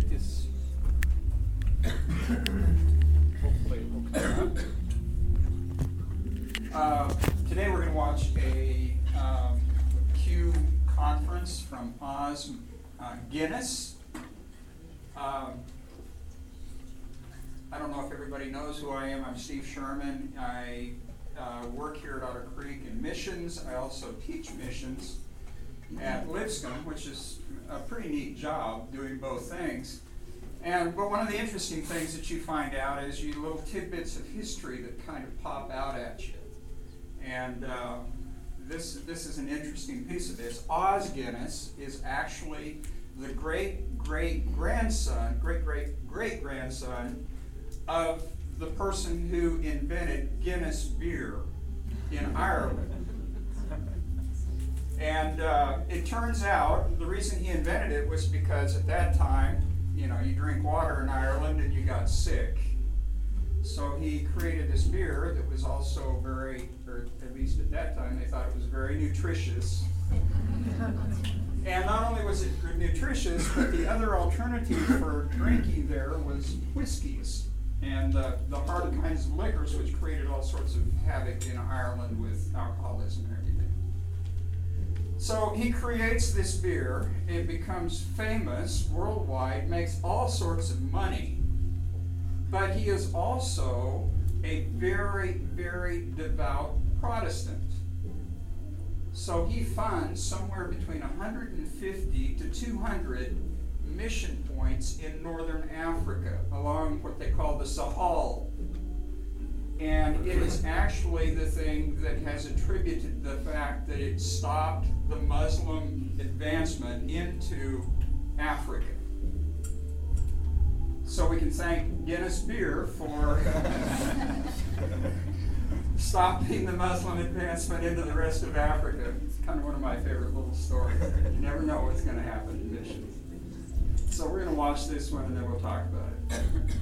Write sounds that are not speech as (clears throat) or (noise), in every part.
get this hopefully come up. Uh, today we're going to watch a um, Q conference from Oz uh, Guinness. Um, I don't know if everybody knows who I am. I'm Steve Sherman. I uh, work here at Otter Creek in missions. I also teach missions at Lipscomb, which is a pretty neat job doing both things. And but one of the interesting things that you find out is you little tidbits of history that kind of pop out at you. And uh, this this is an interesting piece of this. Oz Guinness is actually the great great grandson, great great great grandson of the person who invented Guinness beer in Ireland. And uh, it turns out the reason he invented it was because at that time, you know, you drink water in Ireland and you got sick. So he created this beer that was also very, or at least at that time, they thought it was very nutritious. and not only was it nutritious, but the other alternative for drinking there was whiskeys and uh, the hard kinds of liquors, which created all sorts of havoc in Ireland with alcoholism and everything. So he creates this beer, it becomes famous worldwide, makes all sorts of money, but he is also a very, very devout Protestant. So he funds somewhere between 150 to 200 mission points in northern Africa along what they call the Sahel. And it is actually the thing that has attributed the fact that it stopped the Muslim advancement into Africa. So we can thank Guinness Beer for (laughs) stopping the Muslim advancement into the rest of Africa. It's kind of one of my favorite little stories. You never know what's going to happen in missions. So we're going to watch this one and then we'll talk about it.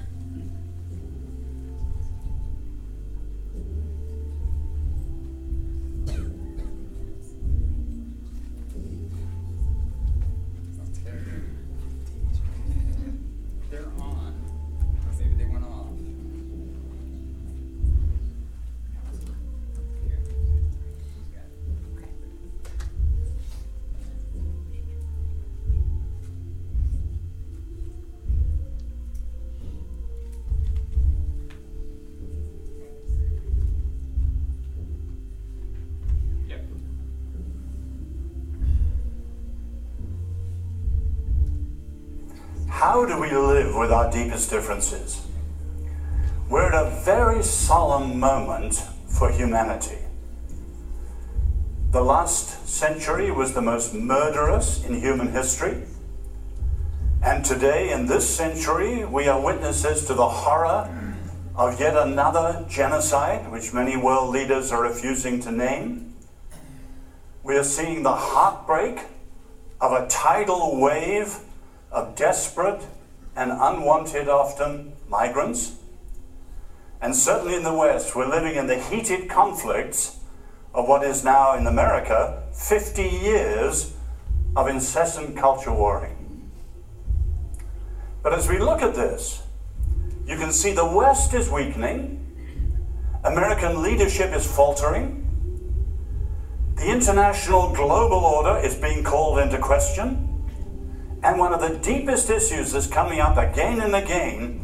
Do we live with our deepest differences? We're at a very solemn moment for humanity. The last century was the most murderous in human history. And today, in this century, we are witnesses to the horror of yet another genocide, which many world leaders are refusing to name. We are seeing the heartbreak of a tidal wave of desperate and unwanted, often, migrants. And certainly in the West, we're living in the heated conflicts of what is now in America 50 years of incessant culture warring. But as we look at this, you can see the West is weakening, American leadership is faltering, the international global order is being called into question. And one of the deepest issues that's coming up again and again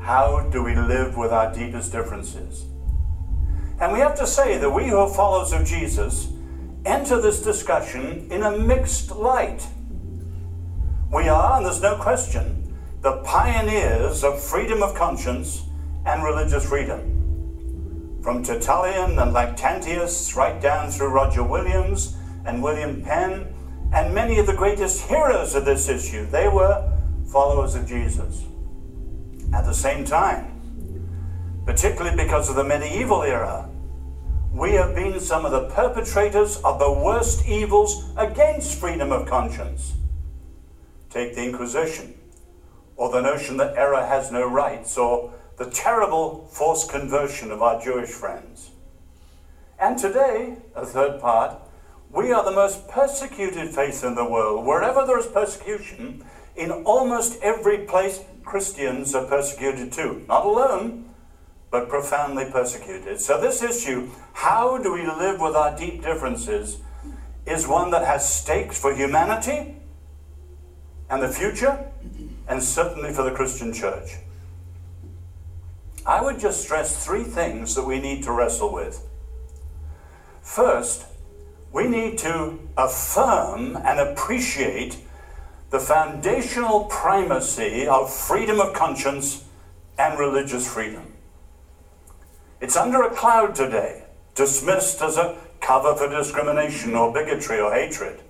how do we live with our deepest differences? And we have to say that we who are followers of Jesus enter this discussion in a mixed light. We are, and there's no question, the pioneers of freedom of conscience and religious freedom. From Tertullian and Lactantius right down through Roger Williams and William Penn and many of the greatest heroes of this issue, they were followers of Jesus. At the same time, particularly because of the medieval era, we have been some of the perpetrators of the worst evils against freedom of conscience. Take the Inquisition, or the notion that error has no rights, or the terrible forced conversion of our Jewish friends. And today, a third part, we are the most persecuted faith in the world. Wherever there is persecution, in almost every place, Christians are persecuted too. Not alone, but profoundly persecuted. So, this issue, how do we live with our deep differences, is one that has stakes for humanity and the future, and certainly for the Christian church. I would just stress three things that we need to wrestle with. First, we need to affirm and appreciate the foundational primacy of freedom of conscience and religious freedom. It's under a cloud today, dismissed as a cover for discrimination or bigotry or hatred.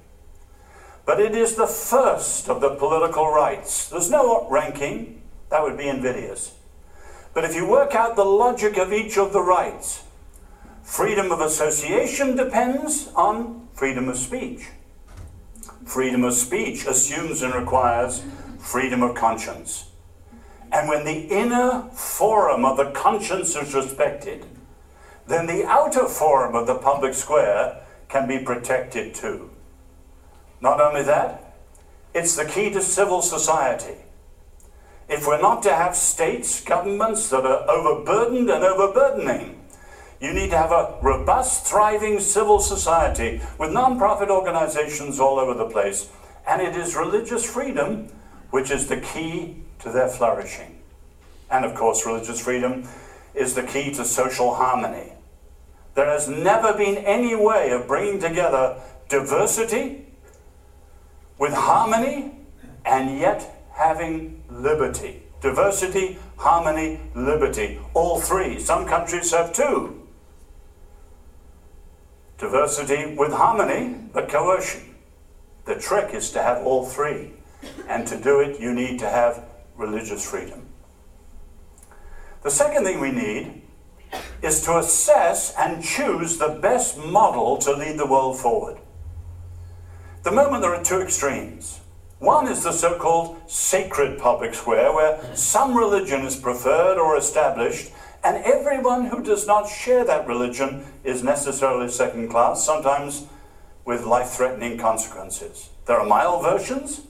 But it is the first of the political rights. There's no ranking, that would be invidious. But if you work out the logic of each of the rights, freedom of association depends on freedom of speech. Freedom of speech assumes and requires freedom of conscience. And when the inner forum of the conscience is respected, then the outer forum of the public square can be protected too. Not only that, it's the key to civil society. If we're not to have states, governments that are overburdened and overburdening, you need to have a robust, thriving civil society with non-profit organizations all over the place. And it is religious freedom which is the key to their flourishing. And of course, religious freedom is the key to social harmony. There has never been any way of bringing together diversity with harmony and yet having liberty. Diversity, harmony, liberty. All three. Some countries have two. Diversity with harmony, but coercion. The trick is to have all three. And to do it, you need to have religious freedom. The second thing we need is to assess and choose the best model to lead the world forward. the moment, there are two extremes. One is the so called sacred public square, where some religion is preferred or established, and everyone who does not share that religion is necessarily second class, sometimes with life threatening consequences. There are mild versions,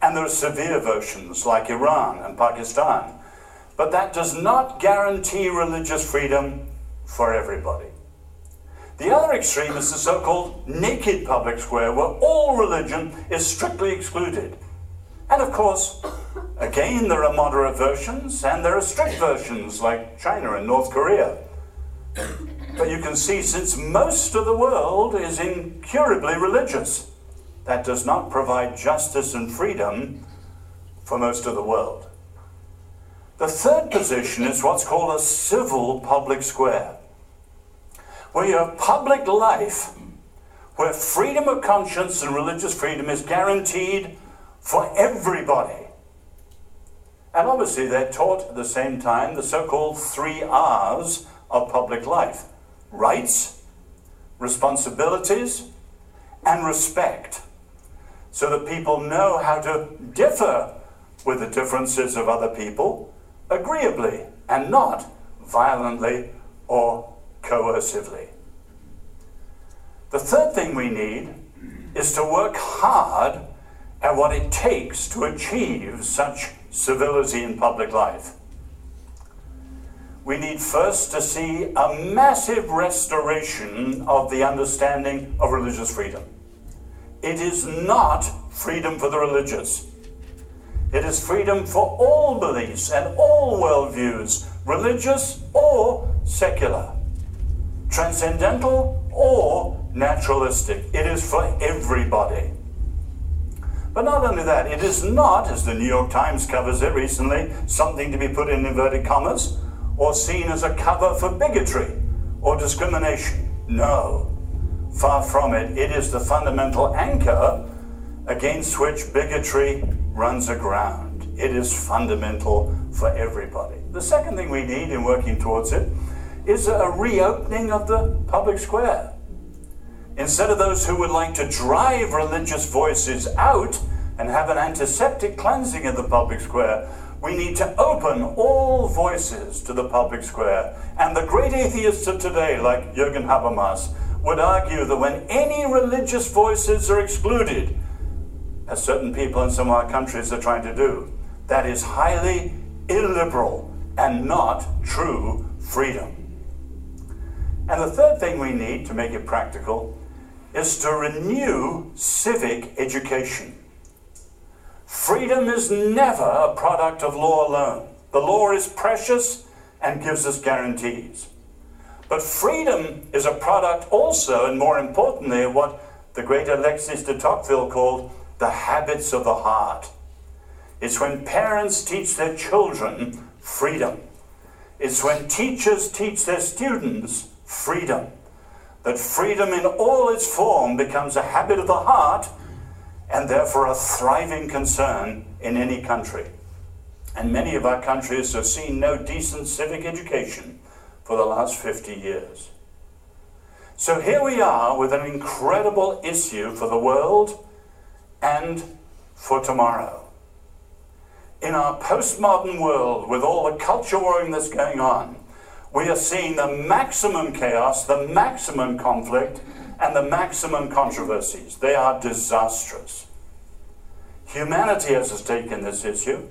and there are severe versions like Iran and Pakistan. But that does not guarantee religious freedom for everybody. The other extreme is the so called naked public square, where all religion is strictly excluded. And of course, again, there are moderate versions and there are strict versions like China and North Korea. But you can see, since most of the world is incurably religious, that does not provide justice and freedom for most of the world. The third position is what's called a civil public square, where you have public life, where freedom of conscience and religious freedom is guaranteed for everybody. And obviously, they're taught at the same time the so called three R's of public life rights, responsibilities, and respect so that people know how to differ with the differences of other people agreeably and not violently or coercively. The third thing we need is to work hard at what it takes to achieve such civility in public life. We need first to see a massive restoration of the understanding of religious freedom. It is not freedom for the religious. It is freedom for all beliefs and all worldviews, religious or secular, transcendental or naturalistic. It is for everybody. But not only that, it is not, as the New York Times covers it recently, something to be put in inverted commas or seen as a cover for bigotry or discrimination. No. Far from it, it is the fundamental anchor against which bigotry runs aground. It is fundamental for everybody. The second thing we need in working towards it is a reopening of the public square. Instead of those who would like to drive religious voices out and have an antiseptic cleansing of the public square, we need to open all voices to the public square. And the great atheists of today, like Jürgen Habermas, would argue that when any religious voices are excluded, as certain people in some of our countries are trying to do. That is highly illiberal and not true freedom. And the third thing we need to make it practical is to renew civic education. Freedom is never a product of law alone. The law is precious and gives us guarantees. But freedom is a product also, and more importantly, of what the great Alexis de Tocqueville called the habits of the heart. It's when parents teach their children freedom. It's when teachers teach their students freedom. That freedom in all its form becomes a habit of the heart and therefore a thriving concern in any country. And many of our countries have seen no decent civic education for the last 50 years. So here we are with an incredible issue for the world and for tomorrow. In our postmodern world, with all the culture warring that's going on, we are seeing the maximum chaos, the maximum conflict, and the maximum controversies. They are disastrous. Humanity has a stake in this issue.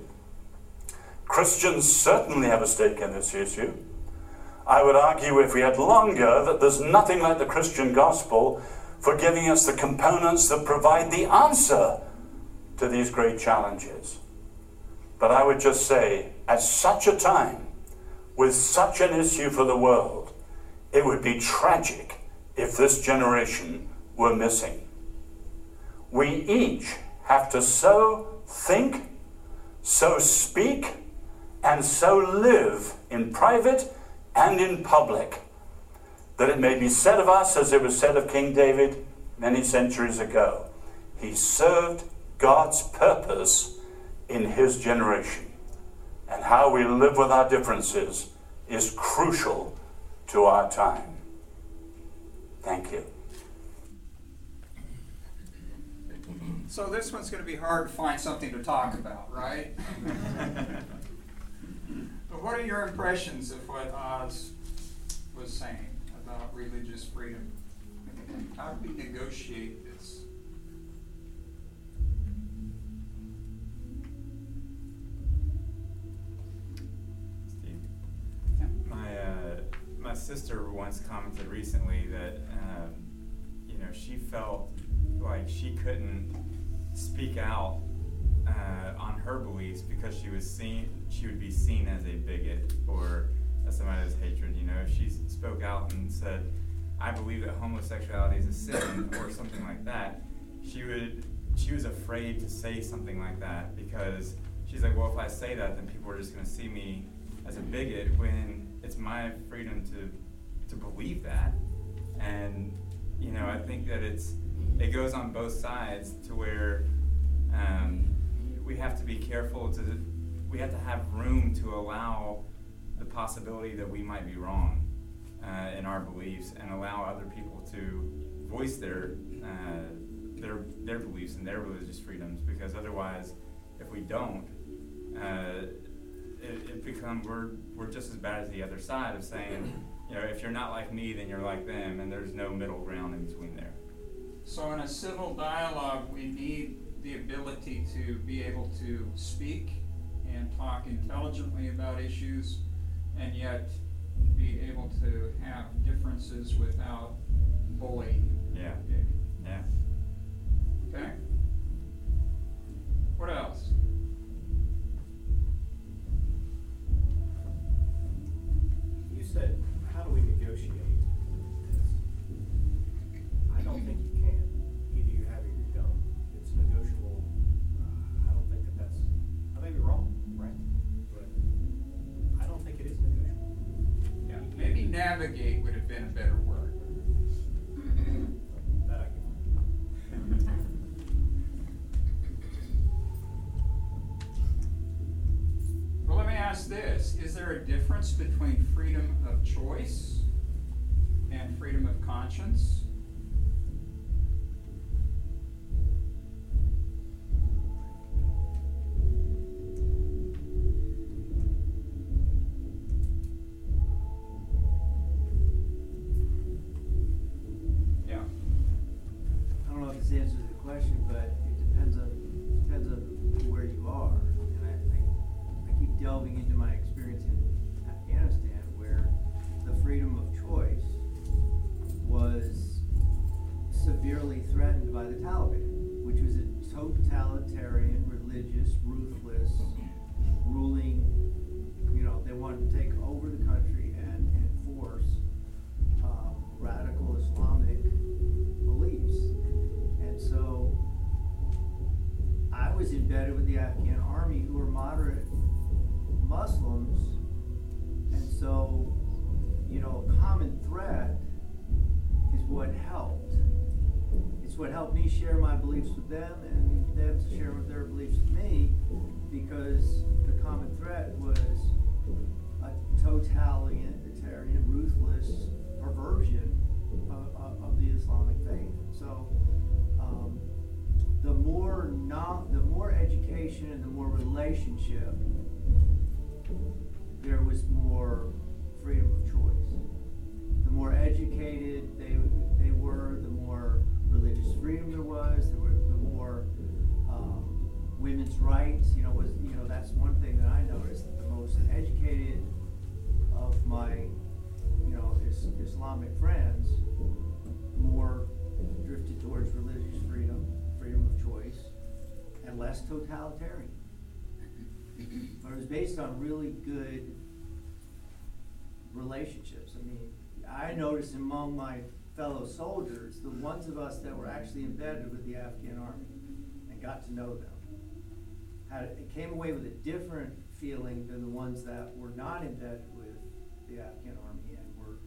Christians certainly have a stake in this issue. I would argue, if we had longer, that there's nothing like the Christian gospel for giving us the components that provide the answer to these great challenges. But I would just say, at such a time, with such an issue for the world, it would be tragic if this generation were missing. We each have to so think, so speak, and so live in private and in public that it may be said of us as it was said of King David many centuries ago. He served God's purpose in his generation. And how we live with our differences is crucial to our time. Thank you. So this one's going to be hard to find something to talk about, right? (laughs) but what are your impressions of what Oz was saying about religious freedom? How do we negotiate this? My sister once commented recently that um, you know she felt like she couldn't speak out uh, on her beliefs because she was seen she would be seen as a bigot or as somebody as hatred. You know, if she spoke out and said, "I believe that homosexuality is a sin" or something like that, she would she was afraid to say something like that because she's like, "Well, if I say that, then people are just going to see me as a bigot when it's my freedom to to believe that." And you know, I think that it's it goes on both sides to where um, we have to be careful to we have to have room to allow the possibility that we might be wrong uh, in our beliefs and allow other people to voice their uh, their their beliefs and their religious freedoms because otherwise if we don't uh, it, it becomes we're we're just as bad as the other side of saying (clears throat) you know if you're not like me then you're like them and there's no middle ground in between there So in a civil dialogue, we need the ability to be able to speak and talk intelligently about issues and yet be able to have differences without bullying. yeah maybe. yeah Okay? What else? Navigate would have been a better word. Well, let me ask this Is there a difference between freedom of choice and freedom of conscience? Them and them to share with their beliefs with me because the common threat was a totalitarian, ruthless perversion of, of, of the Islamic faith. So, um, the more not, the more education and the more relationship, there was more freedom of choice. The more educated they, they were, the more religious freedom there was, there were, more um, women's rights, you know, was, you know, that's one thing that I noticed. The most educated of my, you know, is, Islamic friends more drifted towards religious freedom, freedom of choice, and less totalitarian. But it was based on really good relationships. I mean, I noticed among my fellow soldiers, the ones of us that were actually embedded with the Afghan army got to know them, had, it came away with a different feeling than the ones that were not embedded with the Afghan army and were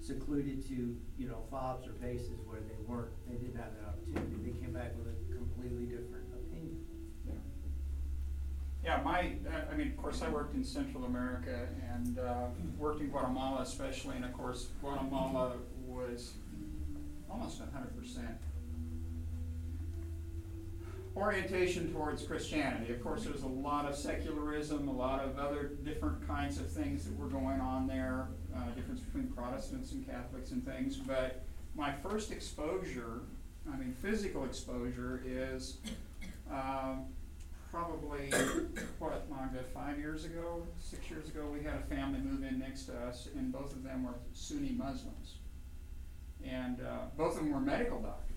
secluded to, you know, FOBs or bases where they weren't, they didn't have that opportunity. They came back with a completely different opinion. Yeah, Yeah, my, I mean, of course, I worked in Central America and uh, worked in Guatemala especially, and of course, Guatemala was almost hundred percent orientation towards Christianity. Of course, there's a lot of secularism, a lot of other different kinds of things that were going on there, uh, difference between Protestants and Catholics and things. But my first exposure, I mean, physical exposure, is um, probably what, Magda, five years ago, six years ago, we had a family move in next to us, and both of them were Sunni Muslims. And uh, both of them were medical doctors.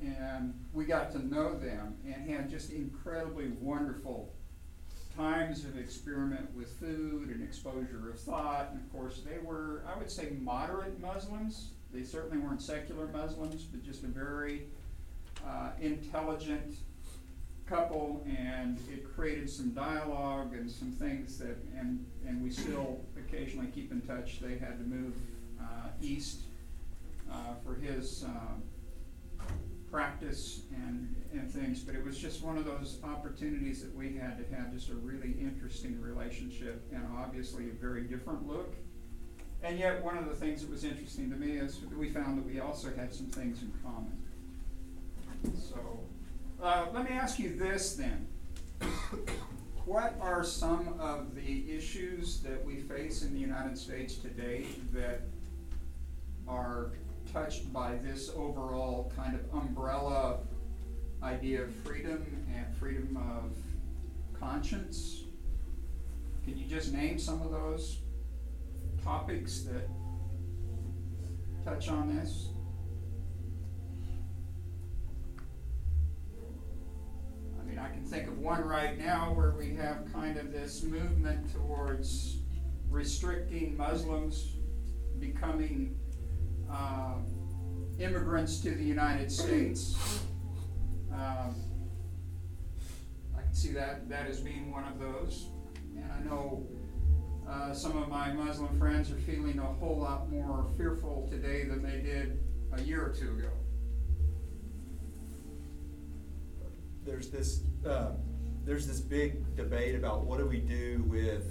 And we got to know them and had just incredibly wonderful times of experiment with food and exposure of thought. And of course, they were, I would say, moderate Muslims. They certainly weren't secular Muslims, but just a very uh, intelligent couple. And it created some dialogue and some things that, and, and we still occasionally keep in touch. They had to move uh, east uh, for his. Um, practice and, and things, but it was just one of those opportunities that we had to have just a really interesting relationship and obviously a very different look. And yet, one of the things that was interesting to me is we found that we also had some things in common. So, uh, let me ask you this then. What are some of the issues that we face in the United States today that are touched by this overall kind of umbrella idea of freedom and freedom of conscience. Can you just name some of those topics that touch on this? I mean, I can think of one right now where we have kind of this movement towards restricting Muslims becoming uh, immigrants to the United States. Um, I can see that, that as being one of those. And I know uh, some of my Muslim friends are feeling a whole lot more fearful today than they did a year or two ago. There's this, uh, there's this big debate about what do we do with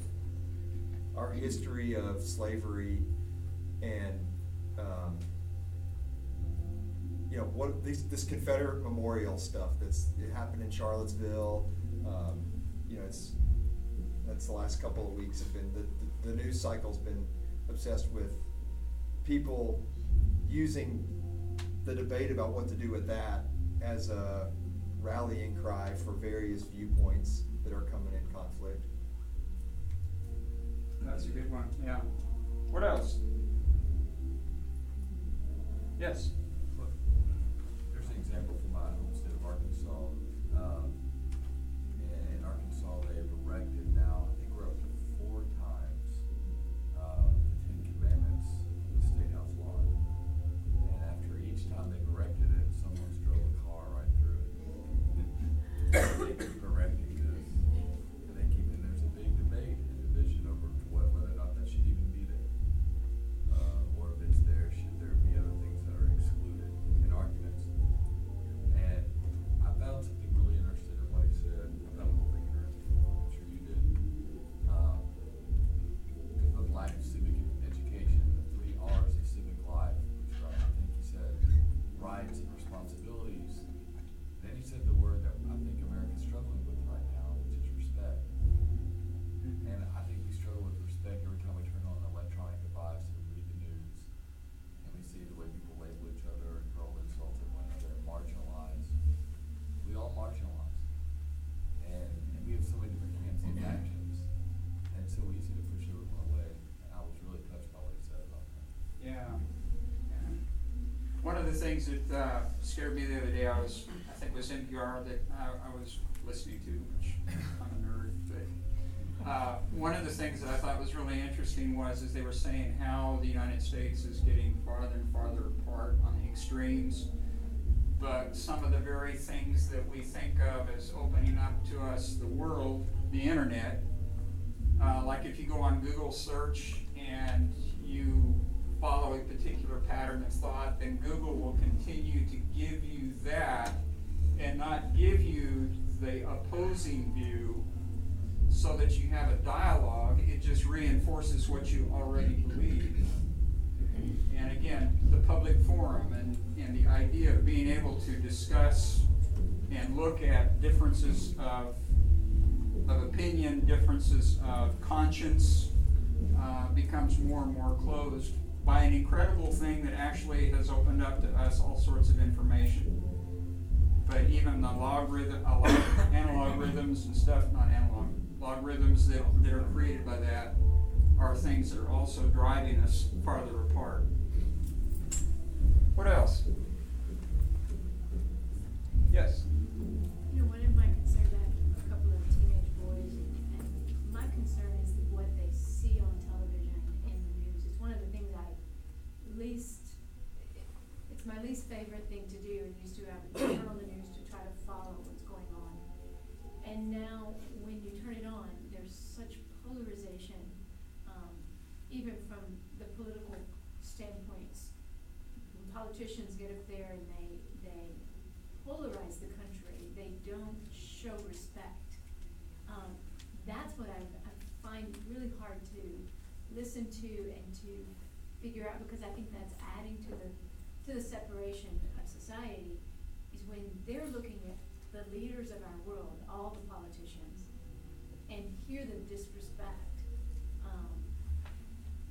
our history of slavery and um, you know, what this Confederate memorial stuff that's it happened in Charlottesville. Um, you know, it's that's the last couple of weeks have been the, the, the news cycle's been obsessed with people using the debate about what to do with that as a rallying cry for various viewpoints that are coming in conflict. That's a good one, yeah. What else? Yes. There's an example things that uh, scared me the other day, I was, I think it was NPR that I, I was listening to, which I'm a nerd, but uh, one of the things that I thought was really interesting was is they were saying how the United States is getting farther and farther apart on the extremes. But some of the very things that we think of as opening up to us the world, the internet, uh, like if you go on Google search and you follow a particular pattern of thought, then Google will continue to give you that and not give you the opposing view so that you have a dialogue. It just reinforces what you already believe. And again, the public forum and, and the idea of being able to discuss and look at differences of, of opinion, differences of conscience, uh, becomes more and more closed by an incredible thing that actually has opened up to us all sorts of information. But even the logarithm, log, analog rhythms and stuff, not analog, logarithms that, that are created by that are things that are also driving us farther apart. What else? Yes. Least, it's my least favorite thing to do, and used to have to turn on the news to try to follow what's going on. And now, when you turn it on, there's such polarization, um, even from the political standpoints. When politicians get up there and they, they polarize the country, they don't show respect. Um, that's what I, I find really hard to listen to and to figure out, because I think that's adding to the, to the separation of society, is when they're looking at the leaders of our world, all the politicians, and hear the disrespect, um,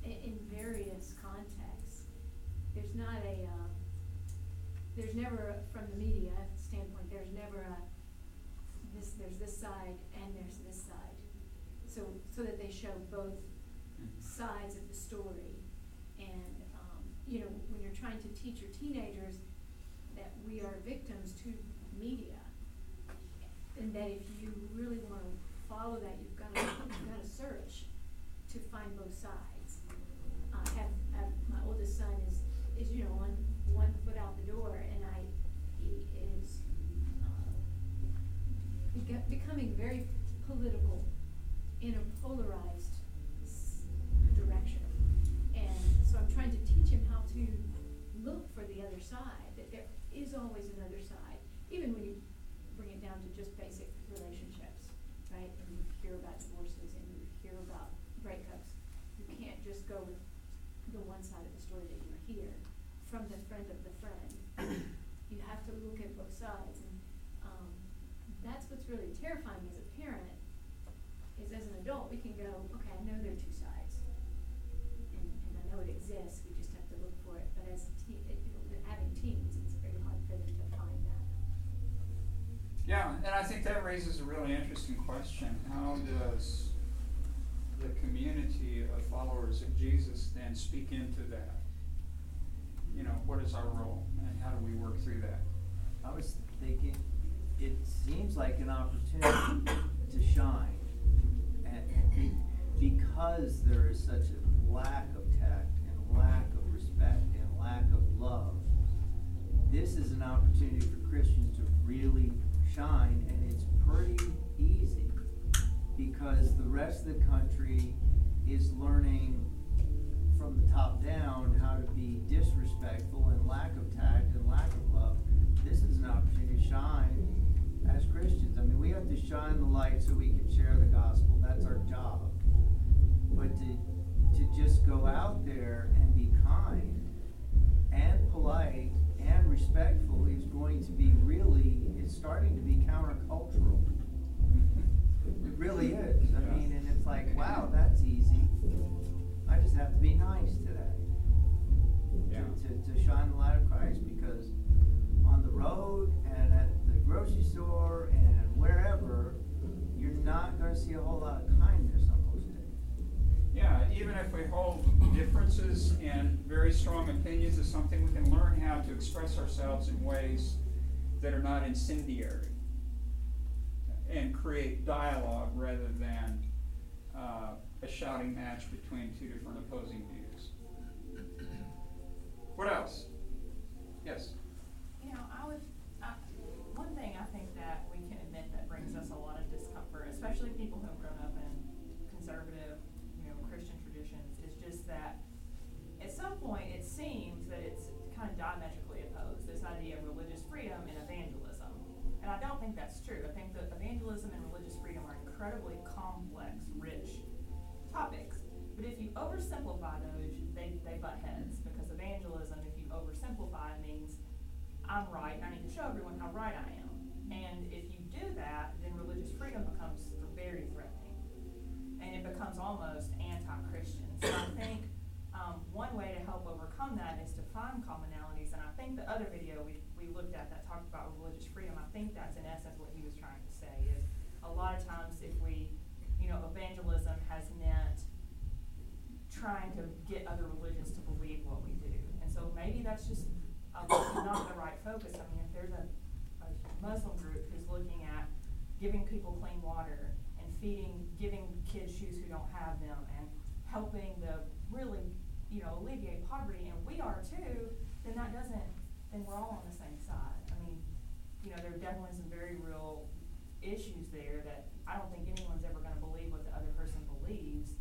in various contexts. There's not a, uh, there's never, from the media standpoint, there's never a, this, there's this side and there's this side. So, so that they show both sides of the story. And, um, you know, when you're trying to teach your teenagers that we are victims to media, and that if you really wanna follow that, you've gotta, you've gotta search to find both sides. I have, have, my oldest son is, is, you know, on one foot out the door, and I, he is, uh, becoming very political in a polarized trying to teach him how to look for the other side, that there is always another side, even when you bring it down to just basic relationships, right? And you hear about divorces and you hear about breakups. You can't just go with the one side of the story that you hear from the friend of the friend. (coughs) You have to look at both sides and, um, that's what's really terrifying as a parent, is as an adult, we can go, okay, I know there are two sides. And, and I know it exists, we just have to look for it, but as a teen, it, you know, having teens, it's very hard for them to find that. Yeah, and I think that raises a really interesting question. How does the community of followers of Jesus then speak into that? You know, what is our role and how do we work through that? I was thinking, it seems like an opportunity to shine. And because there is such a lack of tact and lack of respect and lack of love, this is an opportunity for Christians to really shine, and it's pretty easy. Because the rest of the country is learning from the top down how to be disrespectful and lack of tact and lack of love. This is an opportunity to shine as Christians. I mean, we have to shine the light so we can share the gospel. That's our job. But to, to just go out there and be kind and polite and respectful is going to be really, it's starting to be countercultural. It really is. I Yeah. mean, and it's like, wow, that's easy. I just have to be nice today. Yeah. To, to, to shine the light of Christ because on the road and at the grocery store and wherever, you're not gonna see a whole lot of kindness on those days. Yeah, even if we hold differences and very strong opinions of something, we can learn how to express ourselves in ways that are not incendiary and create dialogue rather than uh, a shouting match between two different opposing complex, rich topics. But if you oversimplify those, they, they butt heads because evangelism, if you oversimplify, means I'm right, I need to show everyone how right I am. And if you do that, then religious freedom becomes very threatening. And it becomes almost anti-Christian. So I think um, one way to help overcome that is to find commonalities. And I think the other video we, we looked at that talked about religious freedom, I think that's in essence what he was trying to say is a lot of times if evangelism has meant trying to get other religions to believe what we do. And so maybe that's just not the right focus. I mean, if there's a, a Muslim group who's looking at giving people clean water and feeding, giving kids shoes who don't have them and helping the really, you know, alleviate poverty, and we are too, then that doesn't, then we're all on the same side. I mean, you know, there are definitely some very real issues there that I don't think anyone's ever gonna believe what the other person believes.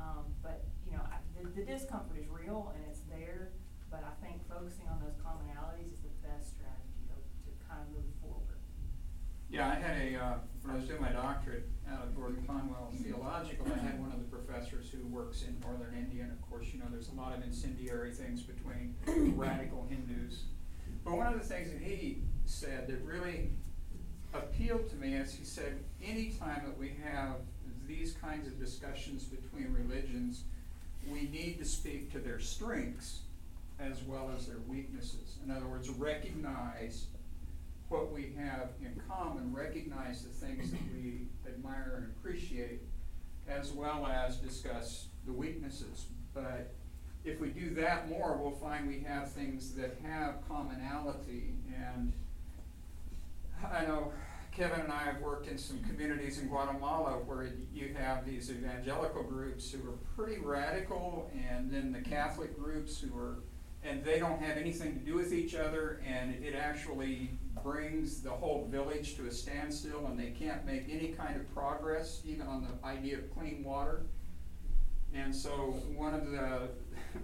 Um, but, you know, I, the, discomfort is real and it's there, but I think focusing on those commonalities is the best strategy to, to kind of move forward. Yeah, I had a, uh, when I was doing my doctorate out of Gordon Conwell Theological, I had one of the professors who works in northern India, and of course, you know, there's a lot of incendiary things between radical Hindus. But one of the things that he said that really appealed to me is he said, anytime that we have these kinds of discussions between religions, we need to speak to their strengths as well as their weaknesses. In other words, recognize what we have in common, recognize the things that we admire and appreciate, as well as discuss the weaknesses. But if we do that more, we'll find we have things that have commonality. And I know Kevin and I have worked in some communities in Guatemala where you have these evangelical groups who are pretty radical, and then the Catholic groups who are, and they don't have anything to do with each other, and it actually brings the whole village to a standstill, and they can't make any kind of progress, even on the idea of clean water. And so one of the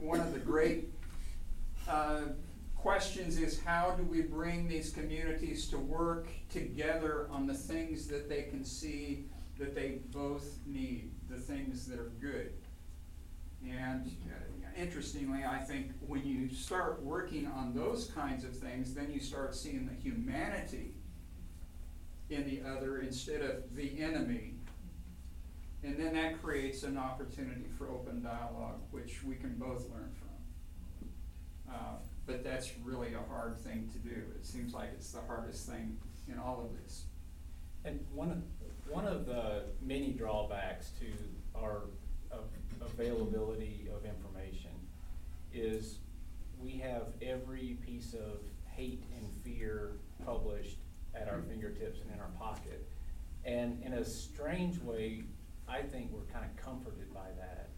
one of the great uh, questions is how do we bring these communities to work together on the things that they can see that they both need, the things that are good. And uh, interestingly, I think when you start working on those kinds of things, then you start seeing the humanity in the other instead of the enemy. And then that creates an opportunity for open dialogue, which we can both learn from. Uh, but that's really a hard thing to do. It seems like it's the hardest thing in all of this. And one of, one of the many drawbacks to our av- availability of information is we have every piece of hate and fear published at our fingertips and in our pocket. And in a strange way, I think we're kind of comforted by that,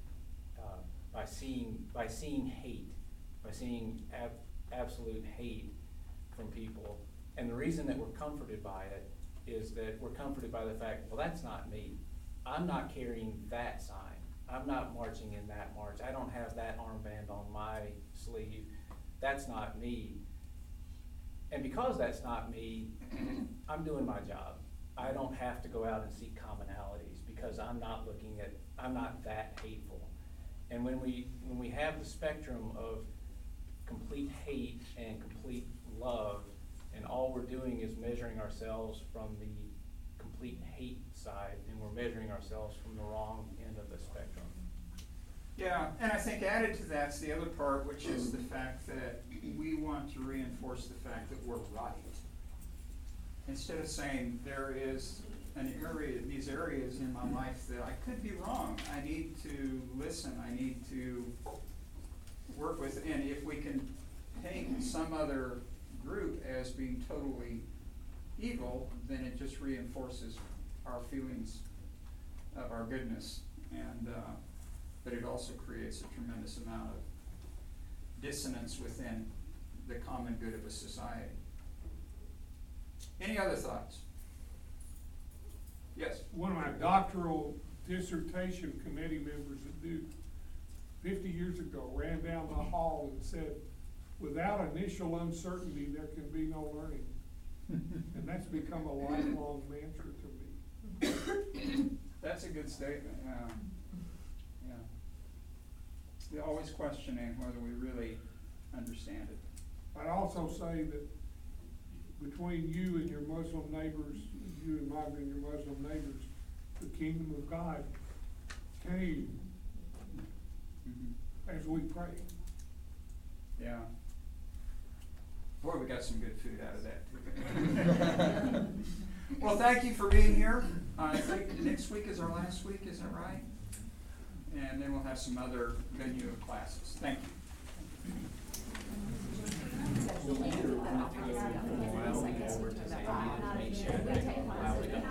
uh, by seeing, by seeing hate, by seeing ab- absolute hate from people. And the reason that we're comforted by it is that we're comforted by the fact, well, that's not me. I'm not carrying that sign. I'm not marching in that march. I don't have that armband on my sleeve. That's not me. And because that's not me, (clears throat) I'm doing my job. I don't have to go out and seek commonalities because I'm not looking at, I'm not that hateful. And when we, when we have the spectrum of complete hate and complete love, and all we're doing is measuring ourselves from the complete hate side, and we're measuring ourselves from the wrong end of the spectrum. Yeah, and I think added to that's the other part, which is the fact that we want to reinforce the fact that we're right. Instead of saying there is an area, these areas in my life that I could be wrong. I need to listen, I need to work with, and if we can paint some other group as being totally evil, then it just reinforces our feelings of our goodness. And, uh, but it also creates a tremendous amount of dissonance within the common good of a society. Any other thoughts? Yes? one of my doctoral dissertation committee members at Duke, fifty years ago, ran down the hall and said, without initial uncertainty, there can be no learning. (laughs) And that's become a lifelong mantra to me. That's a good statement, yeah. Yeah. We're always questioning whether we really understand it. I'd also say that between you and your Muslim neighbors, you and Margaret and your Muslim neighbors, the kingdom of God came as we pray. Yeah. Boy, we got some good food out of that. (laughs) Well, thank you for being here. Uh, I think next week is our last week, is that right? And then we'll have some other venue of classes. Thank you. We'll either